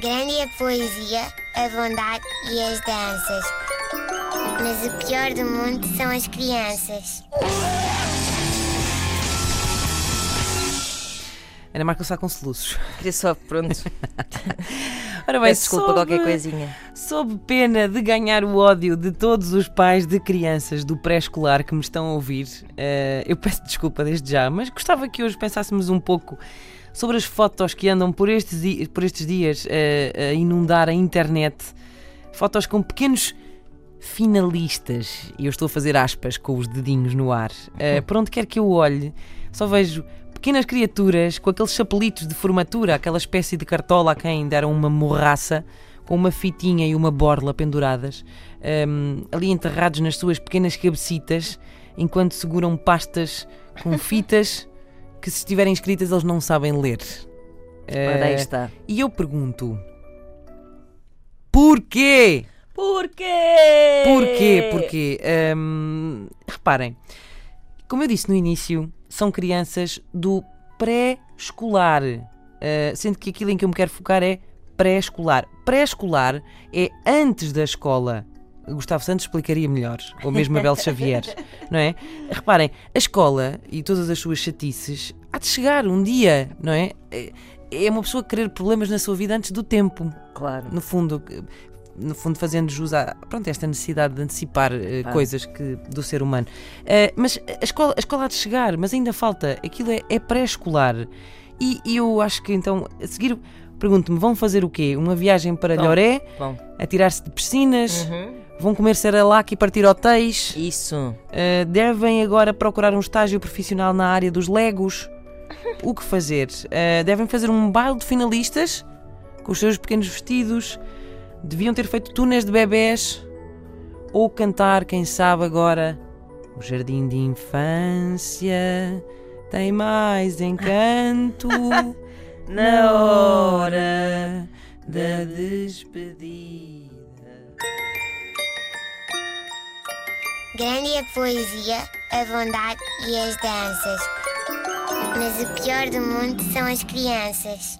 Grande é a poesia, a bondade e as danças. Mas o pior do mundo são as crianças. Ana Marca está com soluços. Queria só, pronto. Ora bem, Peço desculpa sob- qualquer coisinha. Sob pena de ganhar o ódio de todos os pais de crianças do pré-escolar que me estão a ouvir, eh, eu peço desculpa desde já, mas gostava que hoje pensássemos um pouco sobre as fotos que andam por estes, por estes dias eh, a inundar a internet. Fotos com pequenos finalistas, e eu estou a fazer aspas com os dedinhos no ar. Eh, por onde quer que eu olhe, só vejo pequenas criaturas com aqueles chapelitos de formatura, aquela espécie de cartola a quem deram uma morraça, com uma fitinha e uma borla penduradas, ehm, ali enterrados nas suas pequenas cabecitas, enquanto seguram pastas com fitas que, se estiverem escritas, eles não sabem ler. Ora, aí Eh, está. e eu pergunto: porquê? Porquê? Porquê? Porquê? Hum, reparem, como eu disse no início, são crianças do pré-escolar. Uh, sendo que aquilo em que eu me quero focar é pré-escolar. Pré-escolar é antes da escola. Gustavo Santos explicaria melhor, ou mesmo Abel Xavier, não é? Reparem, a escola e todas as suas chatices há de chegar um dia, não é? É- É uma pessoa querer problemas na sua vida antes do tempo Claro. no fundo, no fundo fazendo jus a pronto, esta necessidade de antecipar Claro. coisas que, do ser humano. Eh, mas a escola, a escola há de chegar, mas ainda falta, aquilo é, é pré-escolar. E, e eu acho que então, a seguir, pergunto-me, vão fazer o quê? Uma viagem para Bom. Lloré, Bom. atirar-se de piscinas, Uhum. vão comer seralac e partir hotéis, Isso. eh, devem agora procurar um estágio profissional na área dos legos. O que fazer? Eh, devem fazer um baile de finalistas com os seus pequenos vestidos. Deviam ter feito túneis de bebés. Ou cantar, quem sabe agora, o jardim de infância tem mais encanto hora da despedida. Grande é a poesia, a bondade e as danças. Mas o pior do mundo são as crianças.